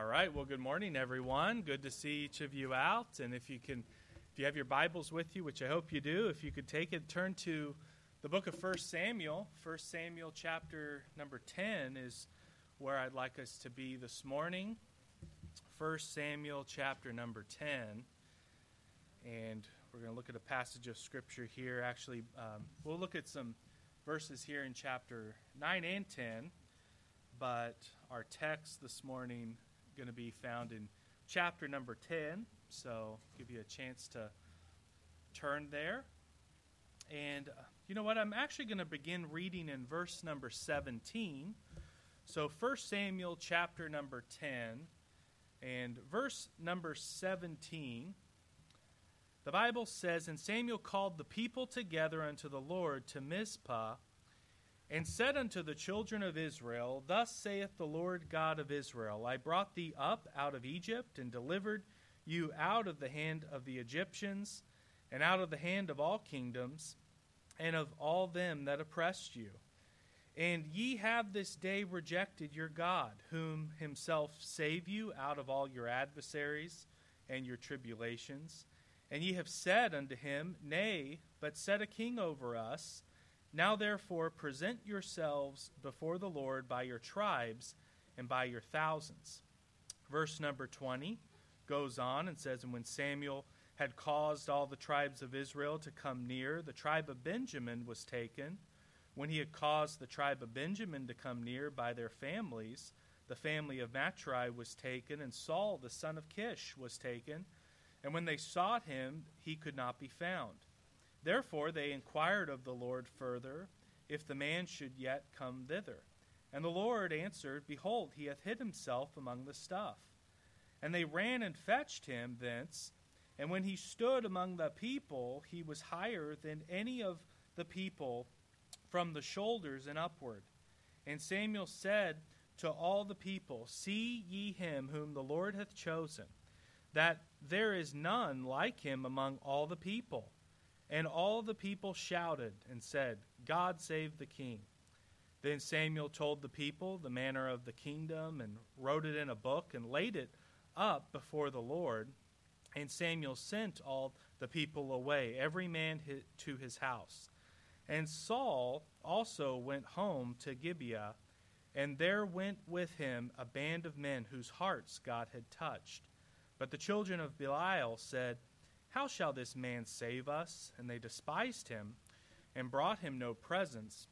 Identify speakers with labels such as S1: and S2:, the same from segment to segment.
S1: All right. Well, good morning, everyone. Good to see each of you out. And if you can, if you have your Bibles with you, which I hope you do, if you could take it, turn to the book of First Samuel. First Samuel, chapter number 10, is where I'd like us to be this morning. First Samuel, chapter number 10. And we're going to look at a passage of Scripture here. Actually, um, we'll look at some verses here in chapter 9 and 10. But our text this morning going to be found in chapter number 10. So, give you a chance to turn there. And uh, you know what? I'm actually going to begin reading in verse number 17. So, 1 Samuel chapter number 10 and verse number 17. The Bible says, And Samuel called the people together unto the Lord to Mizpah and said unto the children of Israel, Thus saith the Lord God of Israel I brought thee up out of Egypt, and delivered you out of the hand of the Egyptians, and out of the hand of all kingdoms, and of all them that oppressed you. And ye have this day rejected your God, whom himself save you out of all your adversaries and your tribulations. And ye have said unto him, Nay, but set a king over us now, therefore, present yourselves before the Lord by your tribes and by your thousands. Verse number 20 goes on and says, And when Samuel had caused all the tribes of Israel to come near, the tribe of Benjamin was taken. When he had caused the tribe of Benjamin to come near by their families, the family of Matri was taken, and Saul the son of Kish was taken. And when they sought him, he could not be found. Therefore they inquired of the Lord further, if the man should yet come thither. And the Lord answered, Behold, he hath hid himself among the stuff. And they ran and fetched him thence. And when he stood among the people, he was higher than any of the people from the shoulders and upward. And Samuel said to all the people, See ye him whom the Lord hath chosen, that there is none like him among all the people. And all the people shouted and said, God save the king. Then Samuel told the people the manner of the kingdom and wrote it in a book and laid it up before the Lord. And Samuel sent all the people away, every man to his house. And Saul also went home to Gibeah, and there went with him a band of men whose hearts God had touched. But the children of Belial said, how shall this man save us? And they despised him and brought him no presents,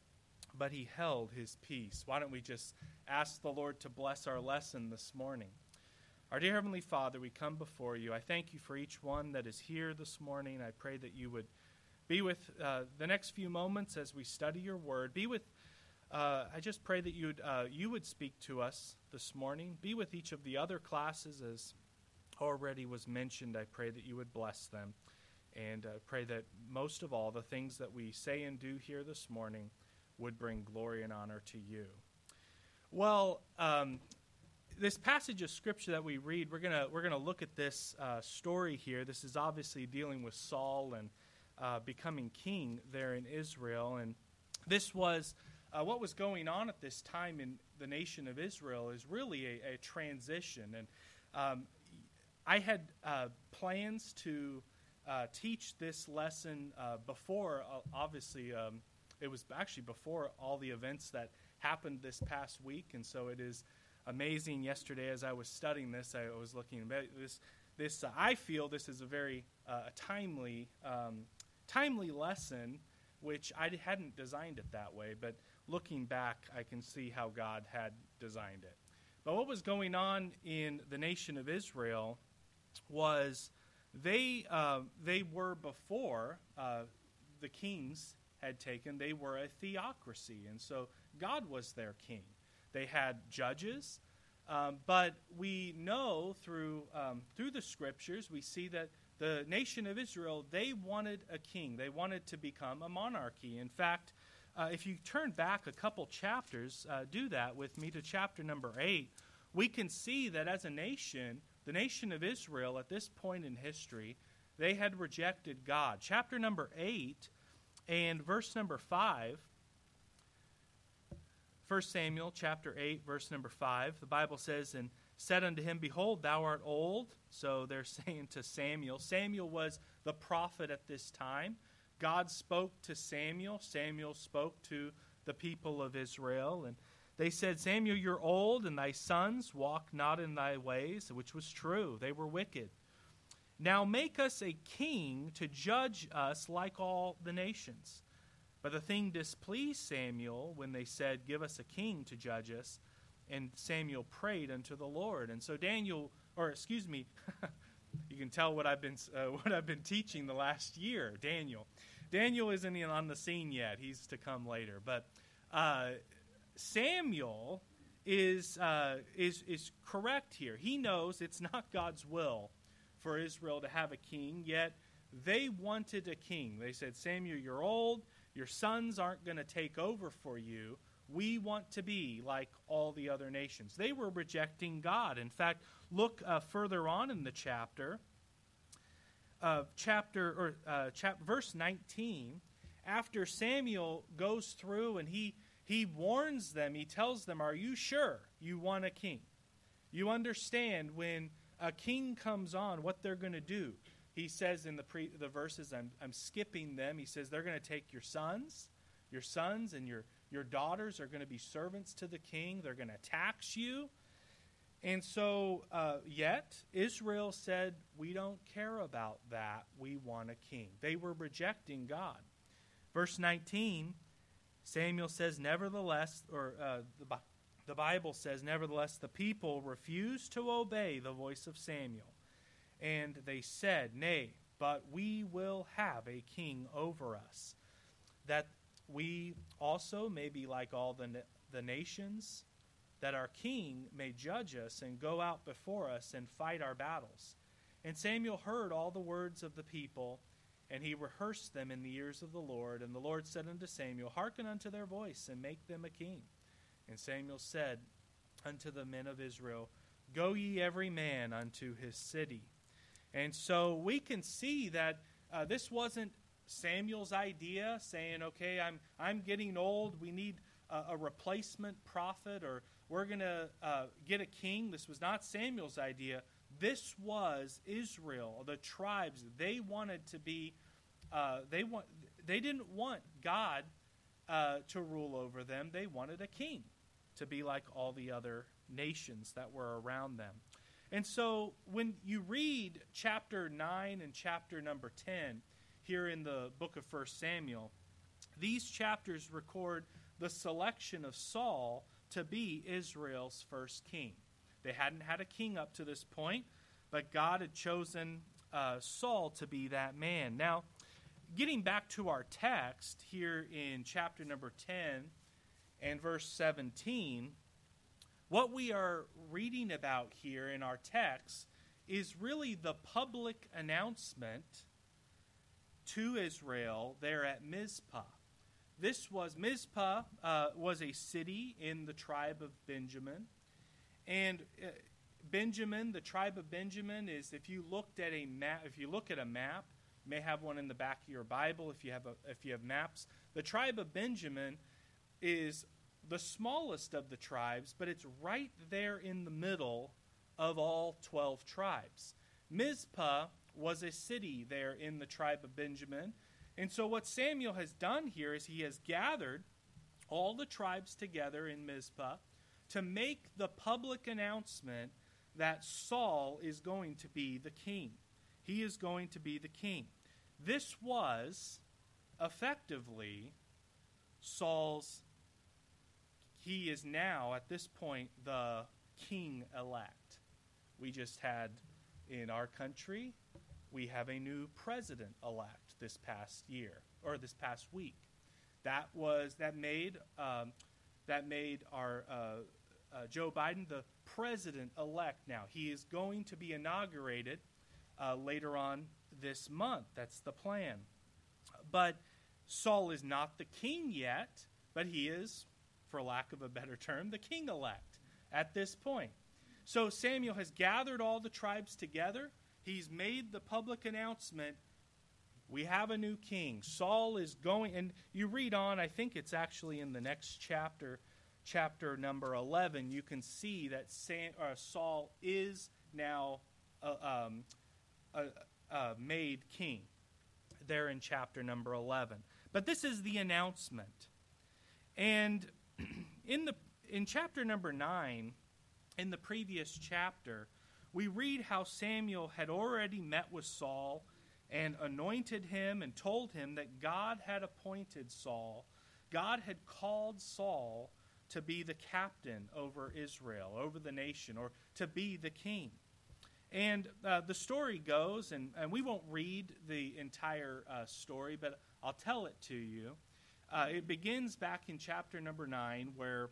S1: but he held his peace. Why don't we just ask the Lord to bless our lesson this morning? Our dear Heavenly Father, we come before you. I thank you for each one that is here this morning. I pray that you would be with uh, the next few moments as we study your word. Be with, uh, I just pray that you'd, uh, you would speak to us this morning. Be with each of the other classes as already was mentioned, I pray that you would bless them. And uh, pray that most of all, the things that we say and do here this morning would bring glory and honor to you. Well, um, this passage of scripture that we read, we're gonna we're gonna look at this uh, story here. This is obviously dealing with Saul and uh, becoming king there in Israel, and this was uh, what was going on at this time in the nation of Israel is really a, a transition. And um, I had uh, plans to uh, teach this lesson uh, before, uh, obviously, um, it was actually before all the events that happened this past week, and so it is amazing. Yesterday, as I was studying this, I was looking at this. This uh, I feel this is a very a timely, um, timely lesson, which I hadn't designed it that way, but looking back, I can see how God had designed it. But what was going on in the nation of Israel was they uh, they were before uh, the kings had taken they were a theocracy and so God was their king. They had judges, um, but we know through um, through the scriptures we see that the nation of Israel they wanted a king. They wanted to become a monarchy. In fact. Uh, if you turn back a couple chapters, uh, do that with me to chapter number eight, we can see that as a nation, the nation of Israel, at this point in history, they had rejected God. Chapter number 8 and verse number 5 1 Samuel chapter 8, verse number 5, the Bible says, And said unto him, Behold, thou art old. So they're saying to Samuel. Samuel was the prophet at this time. God spoke to Samuel. Samuel spoke to the people of Israel. And they said, Samuel, you're old, and thy sons walk not in thy ways, which was true. They were wicked. Now make us a king to judge us like all the nations. But the thing displeased Samuel when they said, Give us a king to judge us. And Samuel prayed unto the Lord. And so Daniel, or excuse me, you can tell what I've been uh, what I've been teaching the last year. Daniel, Daniel isn't on the scene yet. He's to come later. But uh, Samuel is uh, is is correct here. He knows it's not God's will for Israel to have a king. Yet they wanted a king. They said, Samuel, you're old. Your sons aren't going to take over for you. We want to be like all the other nations. They were rejecting God. In fact, look uh, further on in the chapter, uh, chapter or uh, chap- verse 19. After Samuel goes through and he he warns them. He tells them, "Are you sure you want a king? You understand when a king comes on what they're going to do." he says in the pre, the verses I'm, I'm skipping them. He says they're going to take your sons. Your sons and your your daughters are going to be servants to the king. They're going to tax you. And so uh, yet israel said we don't care about that. We want a king. They were rejecting god. Verse 19 samuel says nevertheless or uh, the, the bible says nevertheless the people refused to obey the voice of samuel and they said, Nay, but we will have a king over us, that we also may be like all the, the nations, that our king may judge us and go out before us and fight our battles. And Samuel heard all the words of the people, and he rehearsed them in the ears of the Lord. And the Lord said unto Samuel, Hearken unto their voice, and make them a king. And Samuel said unto the men of Israel, Go ye every man unto his city. And so we can see that uh, this wasn't Samuel's idea, saying, "Okay, I'm I'm getting old. We need a, a replacement prophet, or we're going to uh, get a king." This was not Samuel's idea. This was Israel, the tribes. They wanted to be. Uh, they want. They didn't want God uh, to rule over them. They wanted a king to be like all the other nations that were around them. And so when you read chapter 9 and chapter number 10 here in the book of 1 Samuel, these chapters record the selection of Saul to be Israel's first king. They hadn't had a king up to this point, but God had chosen uh, Saul to be that man. Now, getting back to our text here in chapter number 10 and verse 17, what we are reading about here in our text is really the public announcement to Israel there at Mizpah. This was Mizpah uh, was a city in the tribe of Benjamin, and uh, Benjamin, the tribe of Benjamin, is if you looked at a map, if you look at a map, you may have one in the back of your Bible if you have a, if you have maps. The tribe of Benjamin is the smallest of the tribes, but it's right there in the middle of all 12 tribes. Mizpah was a city there in the tribe of Benjamin. And so, what Samuel has done here is he has gathered all the tribes together in Mizpah to make the public announcement that Saul is going to be the king. He is going to be the king. This was effectively Saul's he is now, at this point, the king elect. We just had in our country, we have a new president elect this past year or this past week. That was that made um, that made our uh, uh, Joe Biden the president elect. Now he is going to be inaugurated uh, later on this month. That's the plan. But Saul is not the king yet, but he is for lack of a better term, the king elect at this point. So Samuel has gathered all the tribes together. He's made the public announcement we have a new king. Saul is going, and you read on, I think it's actually in the next chapter, chapter number 11, you can see that uh, Saul is now uh, um, uh, uh, made king there in chapter number 11. But this is the announcement. And in, the, in chapter number 9, in the previous chapter, we read how Samuel had already met with Saul and anointed him and told him that God had appointed Saul, God had called Saul to be the captain over Israel, over the nation, or to be the king. And uh, the story goes, and, and we won't read the entire uh, story, but I'll tell it to you. Uh, it begins back in chapter number 9, where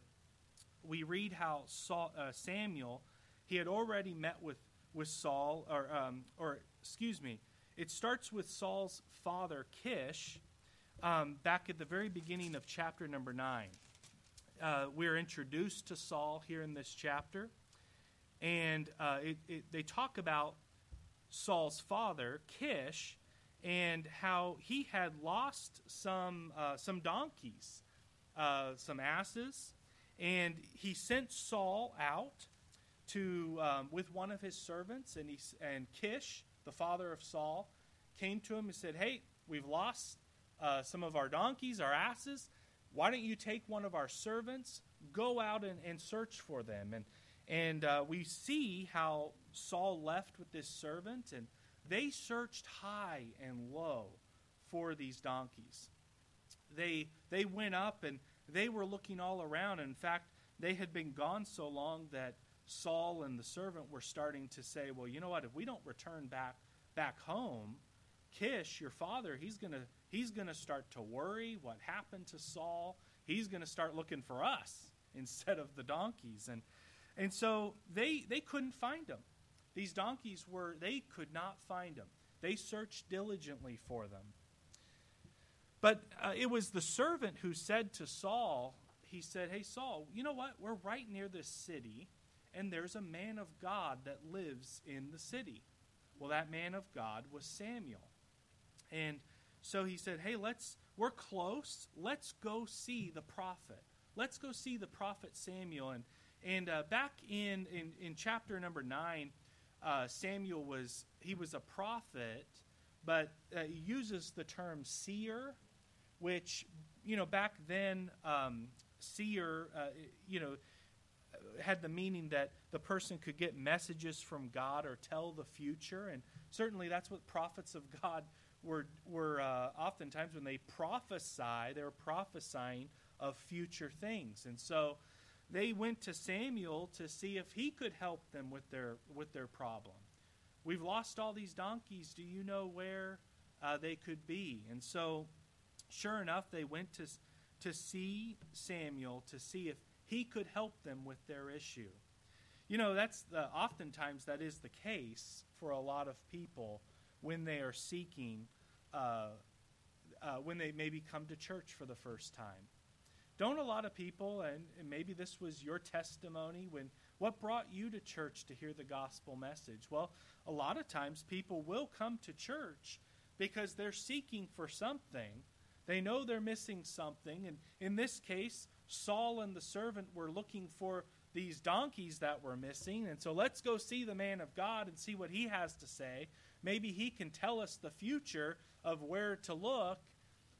S1: we read how Saul, uh, Samuel, he had already met with, with Saul, or, um, or excuse me, it starts with Saul's father, Kish, um, back at the very beginning of chapter number 9. Uh, we're introduced to Saul here in this chapter, and uh, it, it, they talk about Saul's father, Kish, and how he had lost some, uh, some donkeys, uh, some asses, and he sent Saul out to um, with one of his servants, and he and Kish, the father of Saul, came to him and said, "Hey, we've lost uh, some of our donkeys, our asses. Why don't you take one of our servants, go out and, and search for them?" And and uh, we see how Saul left with this servant, and they searched high and low for these donkeys. They they went up and they were looking all around. In fact, they had been gone so long that Saul and the servant were starting to say, "Well, you know what? If we don't return back back home, Kish, your father, he's gonna he's gonna start to worry. What happened to Saul? He's gonna start looking for us instead of the donkeys." And and so they they couldn't find them. These donkeys were they could not find them. They searched diligently for them. But uh, it was the servant who said to Saul, he said, Hey, Saul, you know what? We're right near this city, and there's a man of God that lives in the city. Well, that man of God was Samuel. And so he said, Hey, let's, we're close. Let's go see the prophet. Let's go see the prophet Samuel. And, and uh, back in, in, in chapter number 9, uh, Samuel was, he was a prophet, but uh, he uses the term seer which you know back then um, seer uh, you know had the meaning that the person could get messages from God or tell the future, and certainly that's what prophets of God were were uh, oftentimes when they prophesy, they were prophesying of future things, and so they went to Samuel to see if he could help them with their with their problem. We've lost all these donkeys. Do you know where uh, they could be? And so Sure enough, they went to, to see Samuel to see if he could help them with their issue. You know, that's the, oftentimes that is the case for a lot of people when they are seeking, uh, uh, when they maybe come to church for the first time. Don't a lot of people, and, and maybe this was your testimony, when what brought you to church to hear the gospel message? Well, a lot of times people will come to church because they're seeking for something they know they're missing something. And in this case, Saul and the servant were looking for these donkeys that were missing. And so let's go see the man of God and see what he has to say. Maybe he can tell us the future of where to look.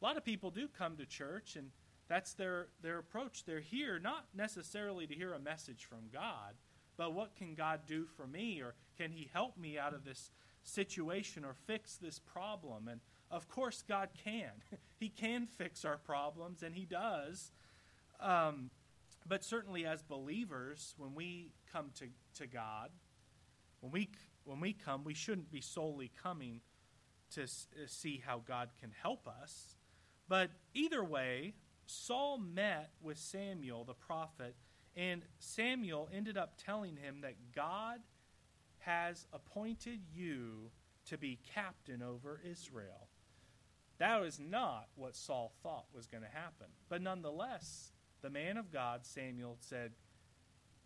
S1: A lot of people do come to church, and that's their, their approach. They're here not necessarily to hear a message from God, but what can God do for me? Or can he help me out of this situation or fix this problem? And of course, God can. he can fix our problems, and He does. Um, but certainly, as believers, when we come to, to God, when we, when we come, we shouldn't be solely coming to uh, see how God can help us. But either way, Saul met with Samuel, the prophet, and Samuel ended up telling him that God has appointed you to be captain over Israel. That was not what Saul thought was going to happen. But nonetheless, the man of God, Samuel, said,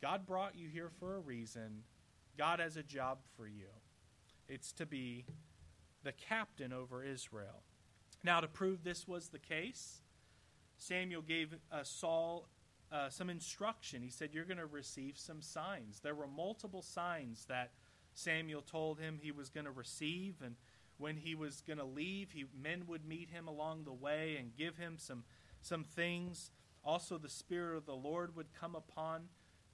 S1: God brought you here for a reason. God has a job for you. It's to be the captain over Israel. Now, to prove this was the case, Samuel gave uh, Saul uh, some instruction. He said, You're going to receive some signs. There were multiple signs that Samuel told him he was going to receive. And when he was going to leave, he, men would meet him along the way and give him some, some things. Also, the Spirit of the Lord would come upon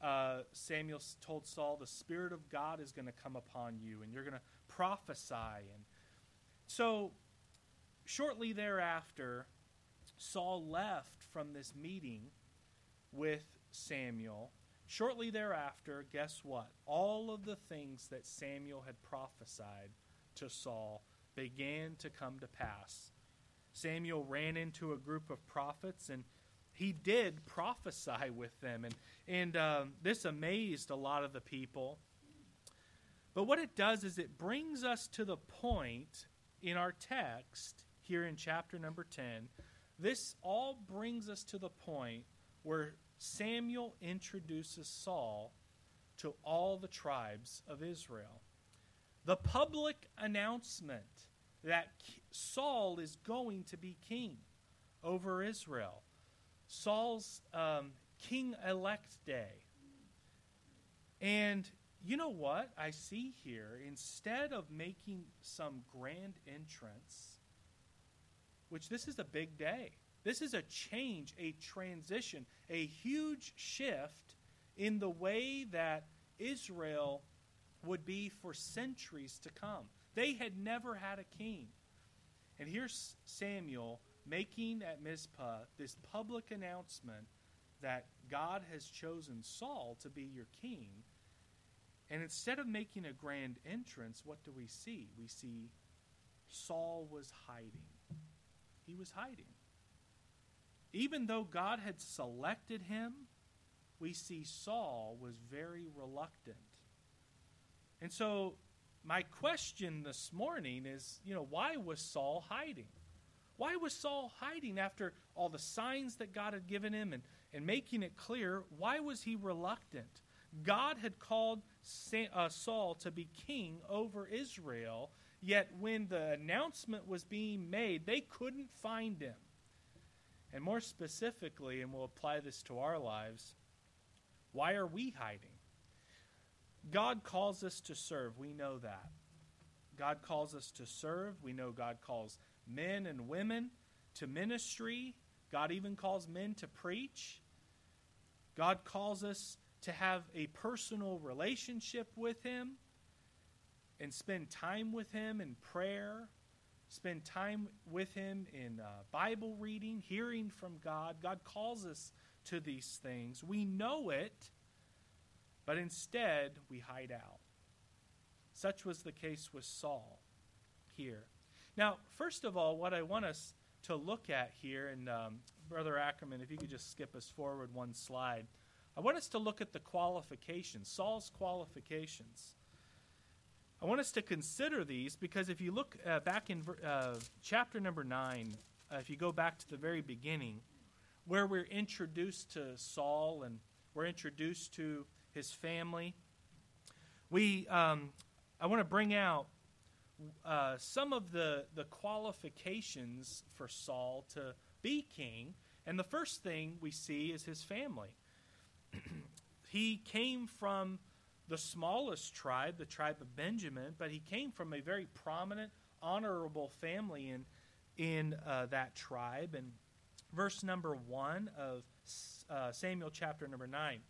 S1: uh, Samuel told Saul, The Spirit of God is going to come upon you, and you're going to prophesy. And so, shortly thereafter, Saul left from this meeting with Samuel. Shortly thereafter, guess what? All of the things that Samuel had prophesied to Saul began to come to pass. Samuel ran into a group of prophets and he did prophesy with them. And, and um, this amazed a lot of the people. But what it does is it brings us to the point in our text here in chapter number 10. This all brings us to the point where Samuel introduces Saul to all the tribes of Israel. The public announcement that Saul is going to be king over Israel. Saul's um, king elect day. And you know what I see here? Instead of making some grand entrance, which this is a big day, this is a change, a transition, a huge shift in the way that Israel would be for centuries to come. They had never had a king. And here's Samuel making at Mizpah this public announcement that God has chosen Saul to be your king. And instead of making a grand entrance, what do we see? We see Saul was hiding. He was hiding. Even though God had selected him, we see Saul was very reluctant. And so, my question this morning is you know, why was Saul hiding? Why was Saul hiding after all the signs that God had given him and, and making it clear? Why was he reluctant? God had called uh, Saul to be king over Israel, yet when the announcement was being made, they couldn't find him. And more specifically, and we'll apply this to our lives, why are we hiding? God calls us to serve. We know that. God calls us to serve. We know God calls men and women to ministry. God even calls men to preach. God calls us to have a personal relationship with Him and spend time with Him in prayer, spend time with Him in uh, Bible reading, hearing from God. God calls us to these things. We know it, but instead we hide out. Such was the case with Saul here. Now, first of all, what I want us to look at here, and um, Brother Ackerman, if you could just skip us forward one slide, I want us to look at the qualifications, Saul's qualifications. I want us to consider these because if you look uh, back in uh, chapter number 9, uh, if you go back to the very beginning, where we're introduced to Saul and we're introduced to his family, we um, I want to bring out uh, some of the, the qualifications for Saul to be king. And the first thing we see is his family. he came from the smallest tribe, the tribe of Benjamin, but he came from a very prominent, honorable family in, in uh, that tribe. And verse number one of uh, Samuel chapter number nine.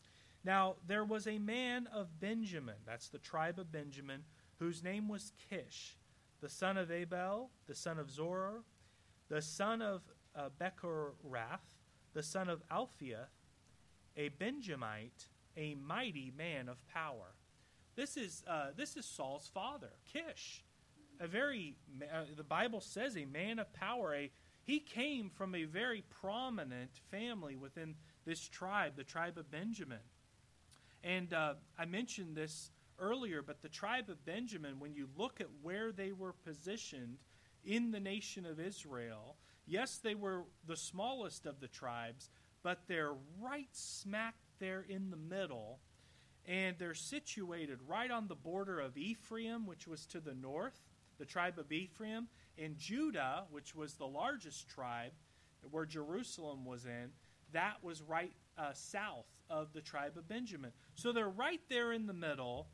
S1: Now, there was a man of Benjamin, that's the tribe of Benjamin, whose name was Kish, the son of Abiel, the son of Zeror, the son of uh, Bechorath, the son of Aphiah, a Benjamite, a mighty man of power. This is, uh, this is Saul's father, Kish. A very, uh, the Bible says, a man of power. A, he came from a very prominent family within this tribe, the tribe of Benjamin. And uh, I mentioned this earlier, but the tribe of Benjamin, when you look at where they were positioned in the nation of Israel, yes, they were the smallest of the tribes, but they're right smack there in the middle. And they're situated right on the border of Ephraim, which was to the north, the tribe of Ephraim, and Judah, which was the largest tribe, where Jerusalem was in, that was right uh, south of the tribe of Benjamin. So they're right there in the middle,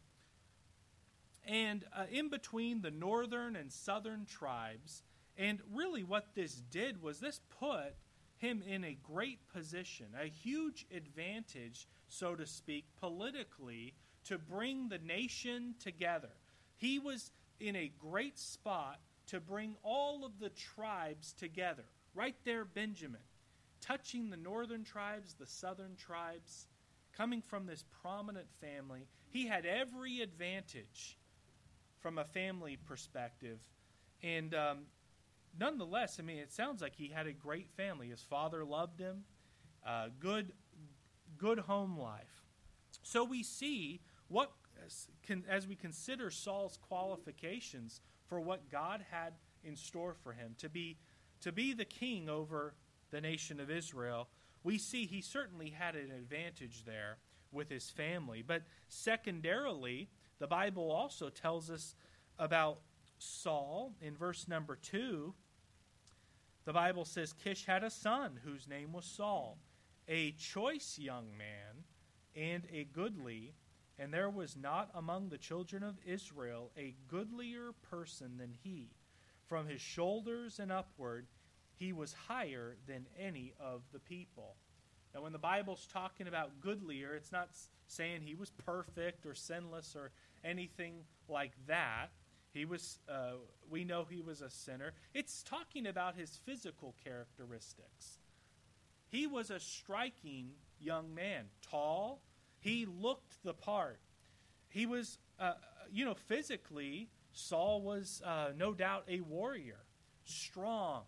S1: and uh, in between the northern and southern tribes. And really, what this did was this put him in a great position, a huge advantage, so to speak, politically, to bring the nation together. He was in a great spot to bring all of the tribes together. Right there, Benjamin, touching the northern tribes, the southern tribes, coming from this prominent family. He had every advantage from a family perspective. And um, nonetheless, I mean, it sounds like he had a great family. His father loved him, uh, good, good home life. So we see what, can, as we consider Saul's qualifications for what God had in store for him to be, to be the king over the nation of Israel, we see he certainly had an advantage there with his family. But secondarily, the Bible also tells us about Saul in verse number 2 the Bible says Kish had a son whose name was Saul, a choice young man and a goodly, and there was not among the children of Israel a goodlier person than he. From his shoulders and upward, he was higher than any of the people. Now, when the Bible's talking about goodlier, it's not saying he was perfect or sinless or anything like that. He was, uh, we know he was a sinner. It's talking about his physical characteristics. He was a striking young man, tall. He looked the part. He was, uh, you know, physically, Saul was uh, no doubt a warrior, strong.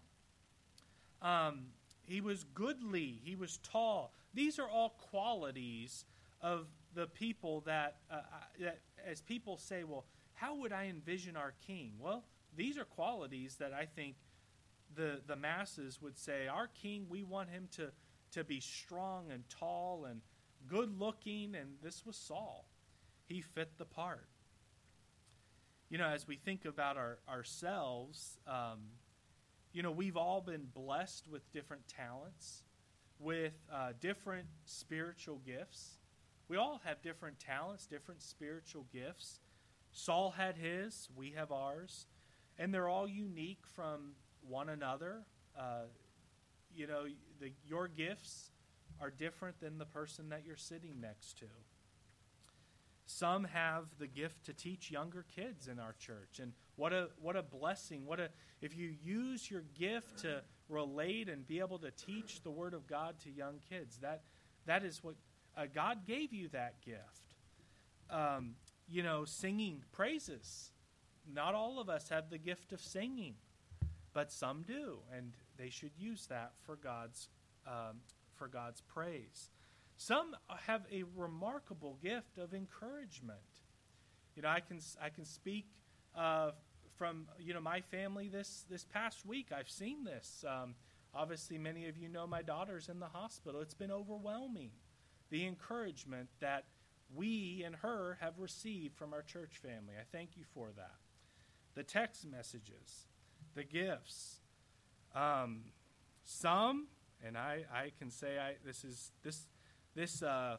S1: Um, he was goodly. He was tall. These are all qualities of the people that, uh, uh, that as people say, well, how would I envision our king? Well, these are qualities that I think the, the masses would say, Our king, we want him to, to be strong and tall and good looking, and this was Saul. He fit the part. You know, as we think about our, ourselves, um, you know, we've all been blessed with different talents, with uh, different spiritual gifts. We all have different talents, different spiritual gifts. Saul had his, we have ours, and they're all unique from one another. Uh, you know, the, your gifts are different than the person that you're sitting next to. Some have the gift to teach younger kids in our church, and what a what a blessing! What a if you use your gift to relate and be able to teach the Word of God to young kids. That that is what uh, God gave you that gift. Um, you know, singing praises. Not all of us have the gift of singing, but some do, and they should use that for God's um, for God's praise. Some have a remarkable gift of encouragement. You know, I can I can speak uh, from you know my family this this past week. I've seen this. Um, obviously, many of you know my daughter's in the hospital. It's been overwhelming, the encouragement that we and her have received from our church family. I thank you for that. The text messages, the gifts. Um, some, and I, I can say I, this is this this uh,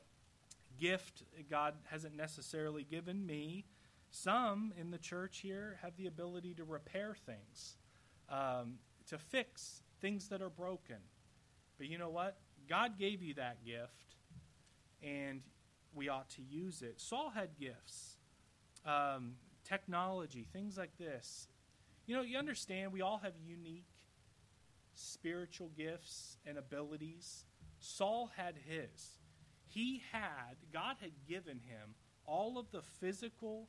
S1: gift God hasn't necessarily given me. Some in the church here have the ability to repair things, um, to fix things that are broken. But you know what? God gave you that gift, and we ought to use it. Saul had gifts, um, technology, things like this. You know, you understand we all have unique spiritual gifts and abilities. Saul had his. He had, God had given him all of the physical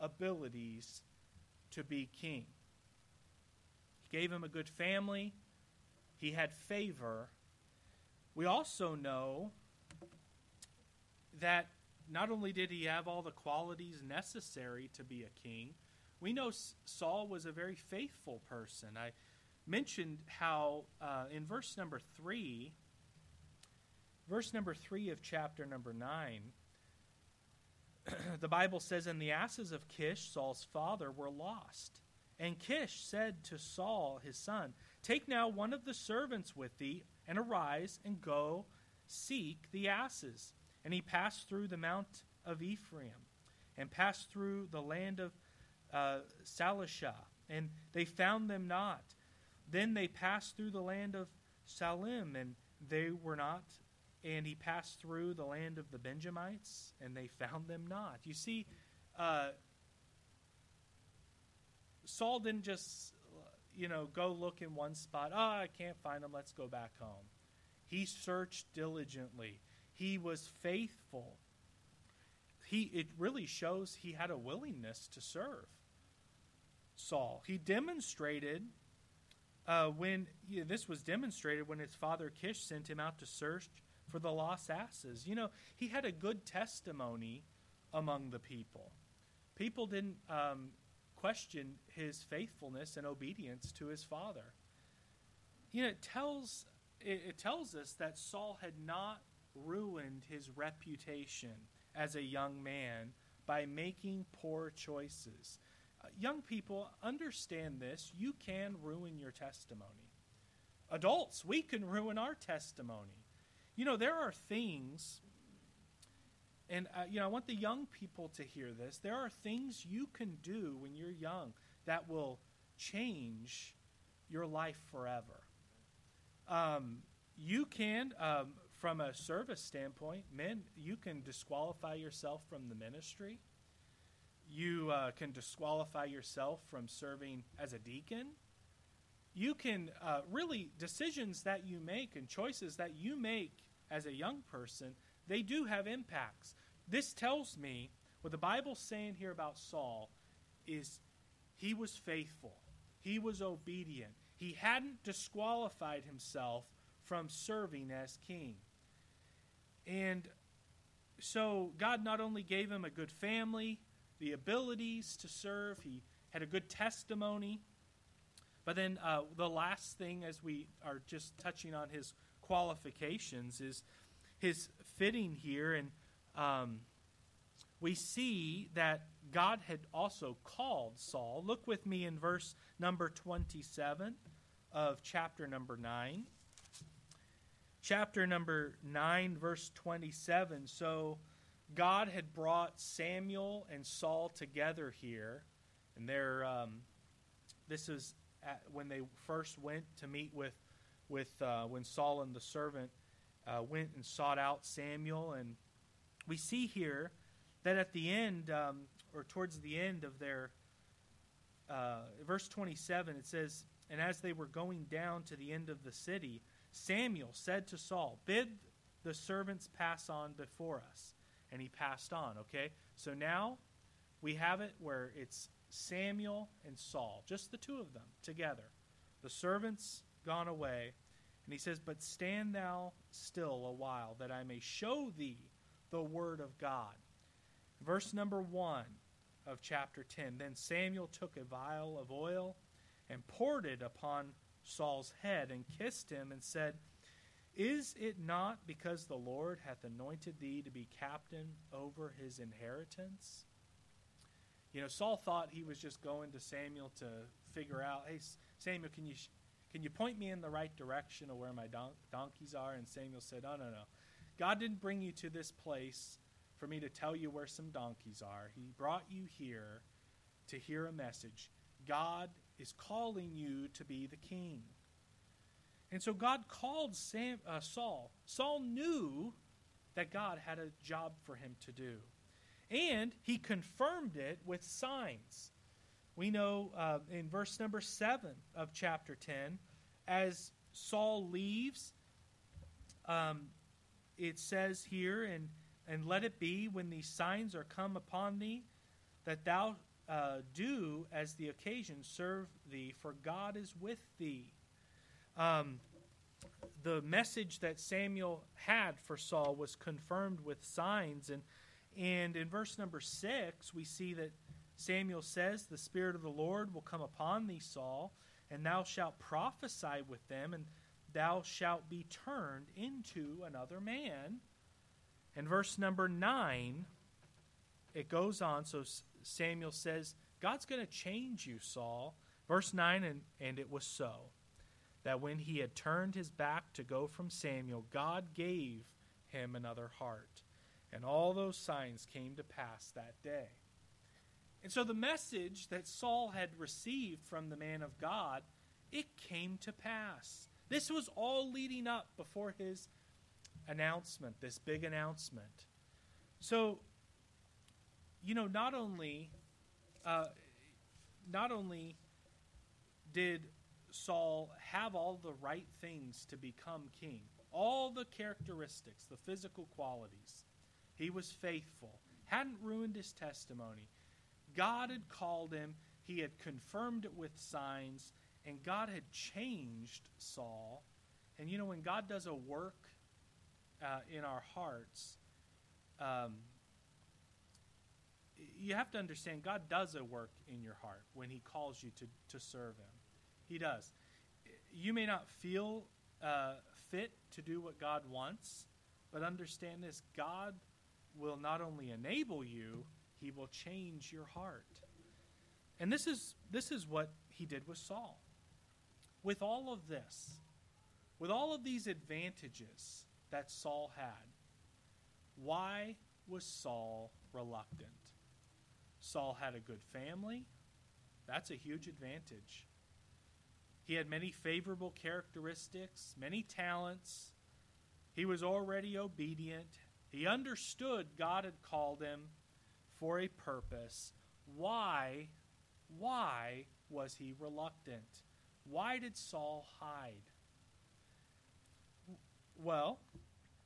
S1: abilities to be king. He gave him a good family, he had favor. We also know that not only did he have all the qualities necessary to be a king, we know Saul was a very faithful person. I mentioned how uh, in verse number 3, verse number 3 of chapter number 9, the Bible says, And the asses of Kish, Saul's father, were lost. And Kish said to Saul, his son, Take now one of the servants with thee, and arise and go seek the asses. And he passed through the mount of Ephraim and passed through the land of uh, Shalisha, and they found them not. Then they passed through the land of Shalim, and they were not. And he passed through the land of the Benjamites, and they found them not. You see, uh, Saul didn't just, you know, go look in one spot. Oh, I can't find them. Let's go back home. He searched diligently. He was faithful. He it really shows he had a willingness to serve. Saul. He demonstrated uh, when this was demonstrated when his father Kish sent him out to search for the lost asses. You know, he had a good testimony among the people. People didn't um, question his faithfulness and obedience to his father. You know, it tells it, it tells us that Saul had not ruined his reputation as a young man by making poor choices. Uh, young people, understand this. You can ruin your testimony. Adults, we can ruin our testimony. You know, there are things, and uh, you know, I want the young people to hear this. There are things you can do when you're young that will change your life forever. Um, you can, um, from a service standpoint, men, you can disqualify yourself from the ministry. You uh, can disqualify yourself from serving as a deacon. You can uh, really, decisions that you make and choices that you make as a young person, they do have impacts. This tells me what the Bible's saying here about Saul is he was faithful, he was obedient, he hadn't disqualified himself from serving as king. And so God not only gave him a good family, the abilities to serve, he had a good testimony. But then uh, the last thing, as we are just touching on his qualifications, is his fitting here. And um, we see that God had also called Saul. Look with me in verse number 27 of chapter number 9 chapter number 9, verse 27. So God had brought Samuel and Saul together here. And they're, um, this is when they first went to meet with, with uh, when Saul and the servant uh, went and sought out Samuel. And we see here that at the end, um, or towards the end of their, uh, verse 27, it says, And as they were going down to the end of the city, Samuel said to Saul, Bid the servants pass on before us. And he passed on, okay? So now we have it where it's Samuel and Saul, just the two of them together. The servants gone away. And he says, But stand thou still a while, that I may show thee the word of God. Verse number 1 of chapter 10 Then Samuel took a vial of oil and poured it upon Saul's head and kissed him and said, Is it not because the Lord hath anointed thee to be captain over his inheritance? You know, Saul thought he was just going to Samuel to figure out, hey, Samuel, can you, can you point me in the right direction of where my don- donkeys are? And Samuel said, Oh, no, no. God didn't bring you to this place for me to tell you where some donkeys are. He brought you here to hear a message. God is calling you to be the king. And so God called Sam, uh, Saul. Saul knew that God had a job for him to do. And he confirmed it with signs. We know uh, in verse number 7 of chapter 10, as Saul leaves, um, it says here, and, and let it be when these signs are come upon thee, that thou uh, do as the occasion serve thee, for God is with thee. Um, the message that Samuel had for Saul was confirmed with signs. And, and in verse number six, we see that Samuel says, The Spirit of the Lord will come upon thee, Saul, and thou shalt prophesy with them, and thou shalt be turned into another man. And verse number nine, it goes on. So Samuel says, God's going to change you, Saul. Verse 9, and, and it was so that when he had turned his back to go from Samuel, God gave him another heart. And all those signs came to pass that day. And so the message that Saul had received from the man of God, it came to pass. This was all leading up before his announcement, this big announcement. So, you know, not only, uh, not only did Saul have all the right things to become king, all the characteristics, the physical qualities. He was faithful, hadn't ruined his testimony. God had called him, he had confirmed it with signs, and God had changed Saul. And you know, when God does a work uh, in our hearts, um, you have to understand God does a work in your heart when He calls you to, to serve Him. He does. You may not feel uh, fit to do what God wants, but understand this God will not only enable you, He will change your heart. And this is, this is what He did with Saul. With all of this, with all of these advantages that Saul had, why was Saul reluctant? Saul had a good family. That's a huge advantage. He had many favorable characteristics, many talents. He was already obedient. He understood God had called him for a purpose. Why, why was he reluctant? Why did Saul hide? Well,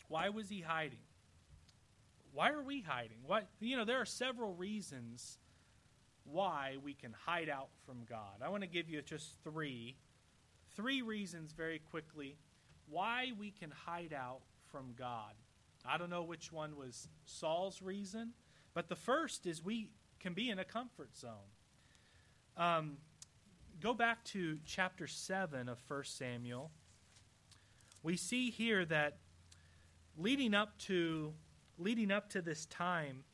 S1: why was he hiding? Why are we hiding? What you know, there are several reasons why we can hide out from God. I want to give you just three three reasons very quickly why we can hide out from God. I don't know which one was Saul's reason, but the first is we can be in a comfort zone. Um, go back to chapter 7 of 1 Samuel. We see here that leading up to leading up to this time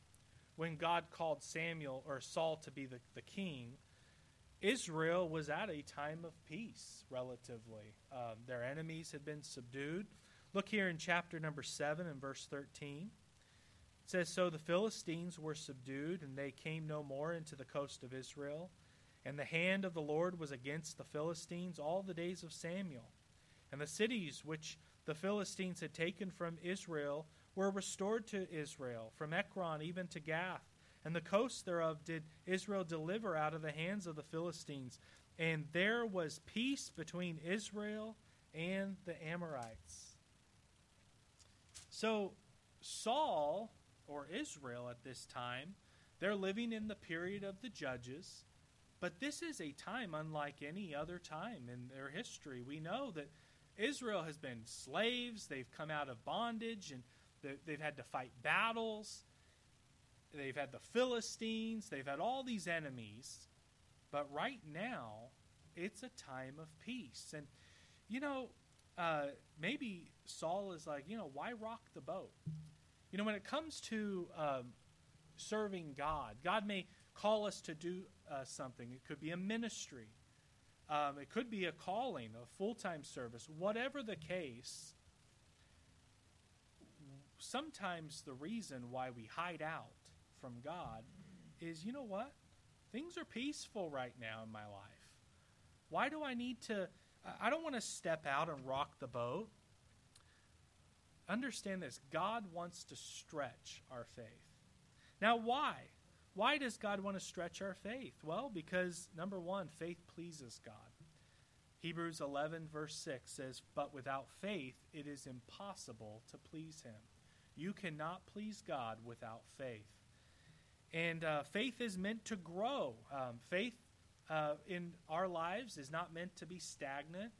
S1: when God called Samuel or Saul to be the, the king, Israel was at a time of peace, relatively. Um, their enemies had been subdued. Look here in chapter number 7 and verse 13. Says, So the Philistines were subdued, and they came no more into the coast of Israel. And the hand of the Lord was against the Philistines all the days of Samuel. And the cities which the Philistines had taken from Israel were restored to Israel, from Ekron even to Gath and the coast thereof did Israel deliver out of the hands of the Philistines. And there was peace between Israel and the Amorites. So, Saul, or Israel at this time, they're living in the period of the judges. But this is a time unlike any other time in their history. We know that Israel has been slaves, they've come out of bondage, and they've had to fight battles. They've had the Philistines, they've had all these enemies. But right now, it's a time of peace. And, you know, uh, maybe Saul is like, you know, why rock the boat? You know, when it comes to um, serving God, God may call us to do uh, something. It could be a ministry, um, it could be a calling, a full time service. Whatever the case, sometimes the reason why we hide out from God is you know what? Things are peaceful right now in my life. Why do I need to? I don't want to step out and rock the boat. Understand this God wants to stretch our faith. Now, why? Why does God want to stretch our faith? Well, because number one, faith pleases God. Hebrews 11, verse 6 says, But without faith, it is impossible to please Him. You cannot please God without faith. And uh, faith is meant to grow. Um, faith uh, in our lives is not meant to be stagnant,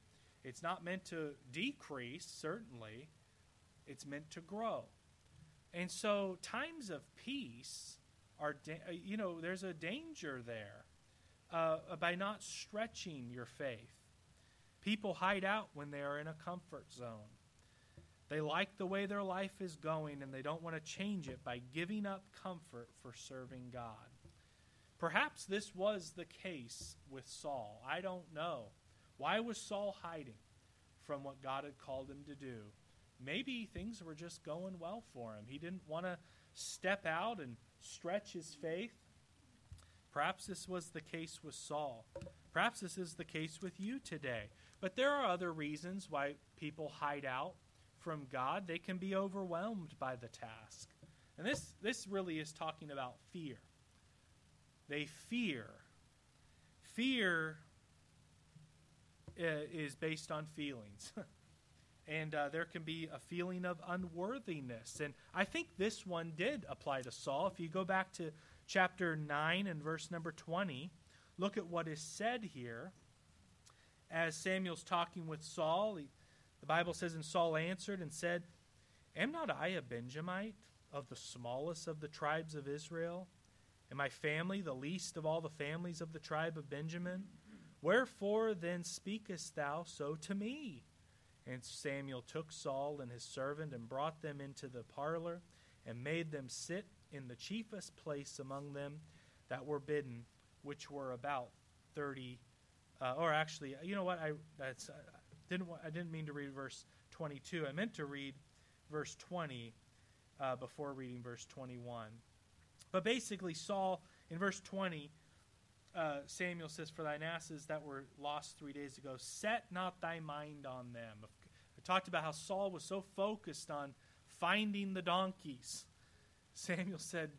S1: it's not meant to decrease, certainly. It's meant to grow. And so, times of peace are, da- uh, you know, there's a danger there uh, by not stretching your faith. People hide out when they are in a comfort zone. They like the way their life is going and they don't want to change it by giving up comfort for serving God. Perhaps this was the case with Saul. I don't know. Why was Saul hiding from what God had called him to do? Maybe things were just going well for him. He didn't want to step out and stretch his faith. Perhaps this was the case with Saul. Perhaps this is the case with you today. But there are other reasons why people hide out from God. They can be overwhelmed by the task. And this, this really is talking about fear. They fear. Fear uh, is based on feelings. and uh, there can be a feeling of unworthiness. And I think this one did apply to Saul. If you go back to chapter 9 and verse number 20, look at what is said here. As Samuel's talking with Saul, he, the Bible says, And Saul answered and said, Am not I a Benjamite of the smallest of the tribes of Israel? And my family the least of all the families of the tribe of Benjamin? Wherefore then speakest thou so to me? And Samuel took Saul and his servant and brought them into the parlor and made them sit in the chiefest place among them that were bidden, which were about thirty. Uh, or actually, you know what? I that's I didn't I didn't mean to read verse twenty two. I meant to read verse twenty uh, before reading verse twenty one. But basically, Saul in verse twenty uh, Samuel says, For thine asses that were lost three days ago, set not thy mind on them. I talked about how Saul was so focused on finding the donkeys. Samuel said,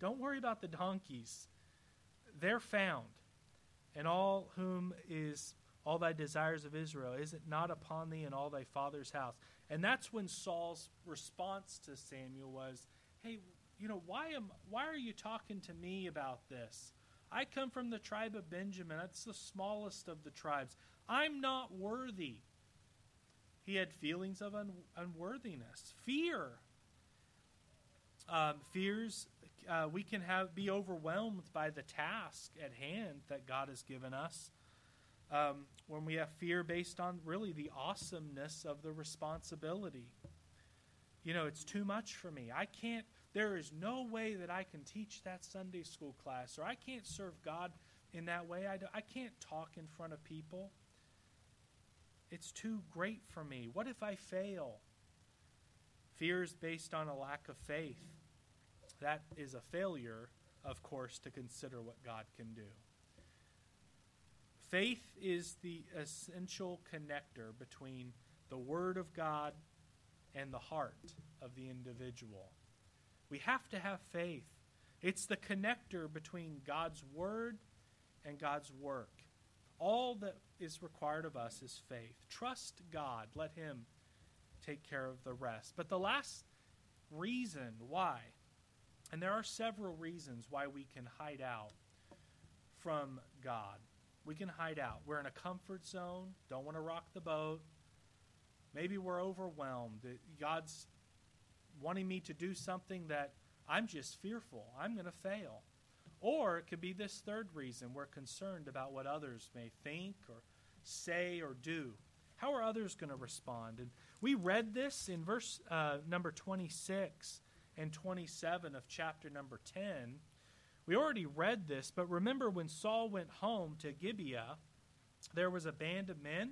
S1: Don't worry about the donkeys. They're found. And all whom is all thy desires of Israel, is it not upon thee and all thy father's house? And that's when Saul's response to Samuel was, Hey, you know, why am why are you talking to me about this? I come from the tribe of Benjamin. That's the smallest of the tribes. I'm not worthy. He had feelings of un- unworthiness, fear. Um, fears, uh, we can have be overwhelmed by the task at hand that God has given us. Um, when we have fear based on really the awesomeness of the responsibility. You know, it's too much for me. I can't there is no way that I can teach that Sunday school class, or I can't serve God in that way. I, do, I can't talk in front of people. It's too great for me. What if I fail? Fear is based on a lack of faith. That is a failure, of course, to consider what God can do. Faith is the essential connector between the Word of God and the heart of the individual. We have to have faith. It's the connector between God's word and God's work. All that is required of us is faith. Trust God. Let Him take care of the rest. But the last reason why, and there are several reasons why we can hide out from God. We can hide out. We're in a comfort zone, don't want to rock the boat. Maybe we're overwhelmed. God's wanting me to do something that I'm just fearful. I'm going to fail. Or it could be this third reason we're concerned about what others may think or say or do. How are others going to respond? And we read this in verse uh, number 26 and 27 of chapter number 10. We already read this, but remember when Saul went home to Gibeah, there was a band of men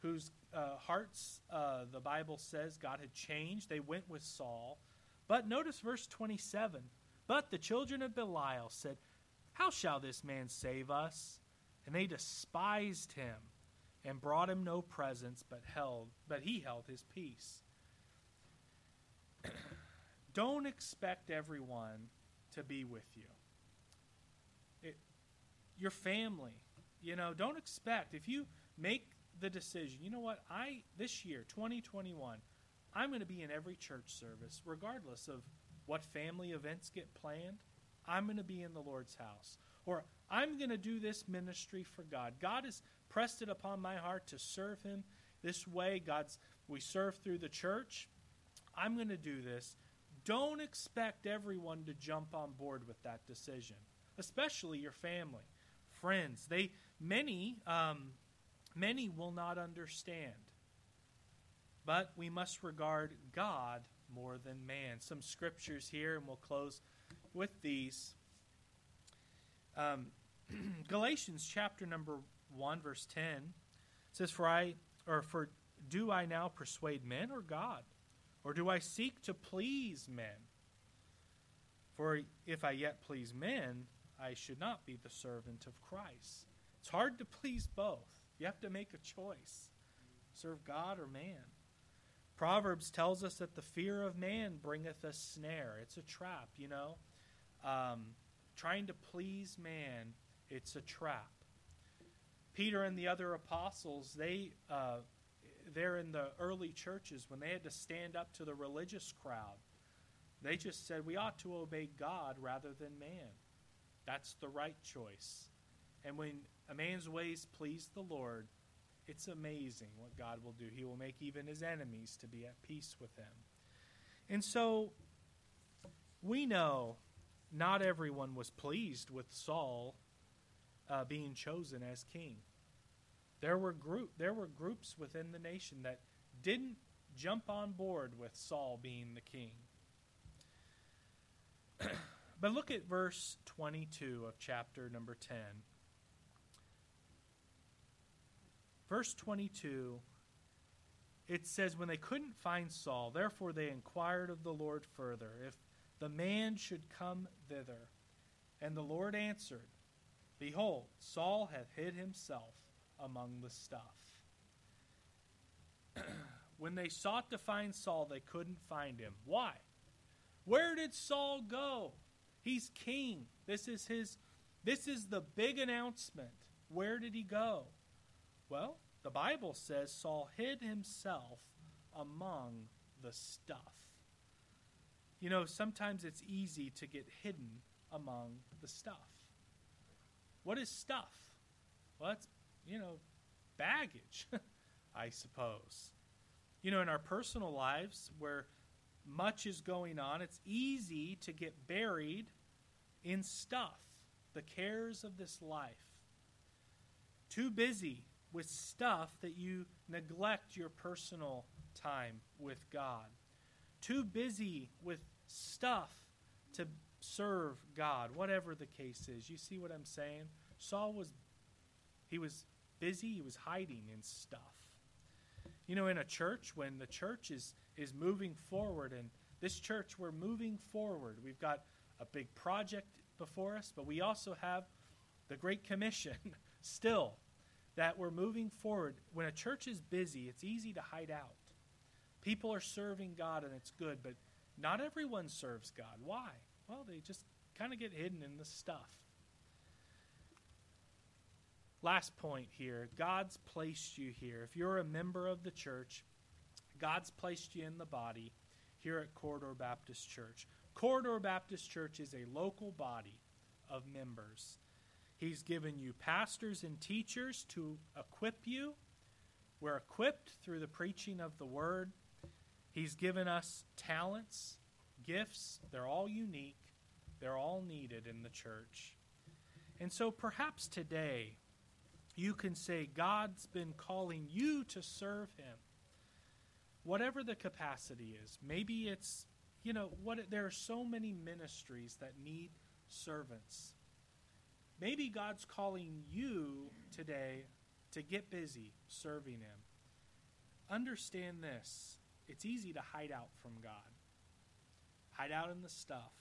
S1: whose uh, hearts, uh, the Bible says, God had changed. They went with Saul. But notice verse 27. But the children of Belial said, How shall this man save us? And they despised him and brought him no presents, but held, but he held his peace. Don't expect everyone to be with you. It, your family, you know, don't expect if you make the decision, you know what, I this year, 2021, I'm going to be in every church service, regardless of what family events get planned. I'm going to be in the Lord's house. Or I'm going to do this ministry for God. God has pressed it upon my heart to serve Him this way. God's we serve through the church. I'm going to do this. Don't expect everyone to jump on board with that decision, especially your family, friends. They many um, Many will not understand. But we must regard God more than man. Some scriptures here, and we'll close with these. Um, Galatians chapter number 1, verse 10 says, For I, or for do I now persuade men or God? Or do I seek to please men? For if I yet please men, I should not be the servant of Christ. It's hard to please both. You have to make a choice serve God or man. Proverbs tells us that the fear of man bringeth a snare. It's a trap, you know. Um, trying to please man, it's a trap. Peter and the other apostles, they uh, there in the early churches when they had to stand up to the religious crowd, they just said we ought to obey God rather than man. That's the right choice. And when a man's ways please the Lord, it's amazing what God will do. He will make even his enemies to be at peace with him. And so we know not everyone was pleased with Saul uh, being chosen as king. There were group there were groups within the nation that didn't jump on board with Saul being the king. but look at verse 22 of chapter number 10. Verse 22 it says when they couldn't find Saul therefore they inquired of the Lord further if the man should come thither and the Lord answered behold Saul hath hid himself among the stuff. when they sought to find Saul, they couldn't find him. Why? Where did Saul go? He's king. This is his this is the big announcement. Where did he go? Well, the Bible says Saul hid himself among the stuff. You know, sometimes it's easy to get hidden among the stuff. What is stuff? Well, it's you know, baggage, I suppose. You know, in our personal lives where much is going on, it's easy to get buried in stuff, the cares of this life. Too busy with stuff that you neglect your personal time with God. Too busy with stuff to serve God, whatever the case is. You see what I'm saying? Saul was he was busy, he was hiding in stuff. You know, in a church, when the church is, is moving forward, and this church, we're moving forward. We've got a big project before us, but we also have the Great Commission still that we're moving forward. When a church is busy, it's easy to hide out. People are serving God, and it's good, but not everyone serves God. Why? Well, they just kind of get hidden in the stuff. Last point here God's placed you here. If you're a member of the church, God's placed you in the body here at Corridor Baptist Church. Corridor Baptist Church is a local body of members. He's given you pastors and teachers to equip you. We're equipped through the preaching of the word. He's given us talents, gifts. They're all unique, they're all needed in the church. And so perhaps today, you can say, God's been calling you to serve Him. Whatever the capacity is. Maybe it's, you know, what there are so many ministries that need servants. Maybe God's calling you today to get busy serving Him. Understand this it's easy to hide out from God, hide out in the stuff.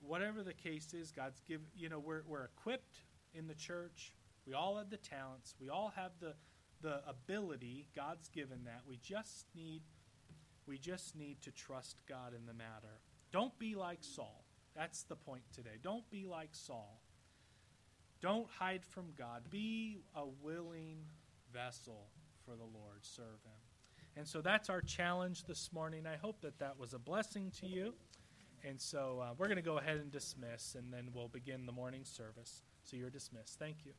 S1: Whatever the case is, God's given, you know, we're, we're equipped in the church we all have the talents. We all have the the ability. God's given that. We just need we just need to trust God in the matter. Don't be like Saul. That's the point today. Don't be like Saul. Don't hide from God. Be a willing vessel for the Lord. Serve Him. And so that's our challenge this morning. I hope that that was a blessing to you. And so uh, we're going to go ahead and dismiss, and then we'll begin the morning service. So you're dismissed. Thank you.